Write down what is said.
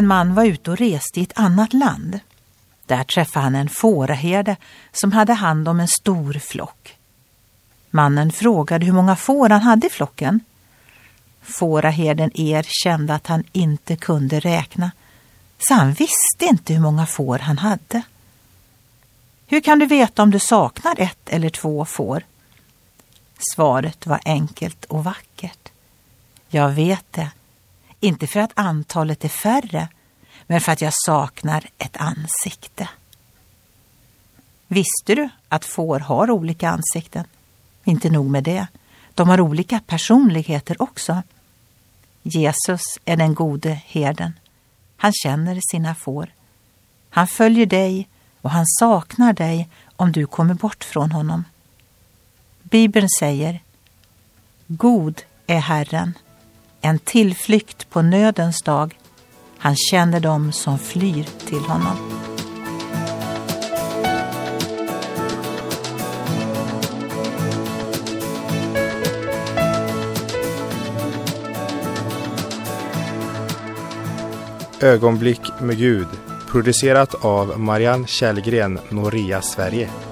En man var ute och reste i ett annat land. Där träffade han en fåraherde som hade hand om en stor flock. Mannen frågade hur många får han hade i flocken. Fåraherden erkände att han inte kunde räkna, så han visste inte hur många får han hade. Hur kan du veta om du saknar ett eller två får? Svaret var enkelt och vackert. Jag vet det, inte för att antalet är färre, men för att jag saknar ett ansikte. Visste du att får har olika ansikten? Inte nog med det, de har olika personligheter också. Jesus är den gode herden. Han känner sina får. Han följer dig och han saknar dig om du kommer bort från honom. Bibeln säger God är Herren, en tillflykt på nödens dag. Han känner dem som flyr till honom. Ögonblick med Gud producerat av Marianne Källgren, Noria Sverige.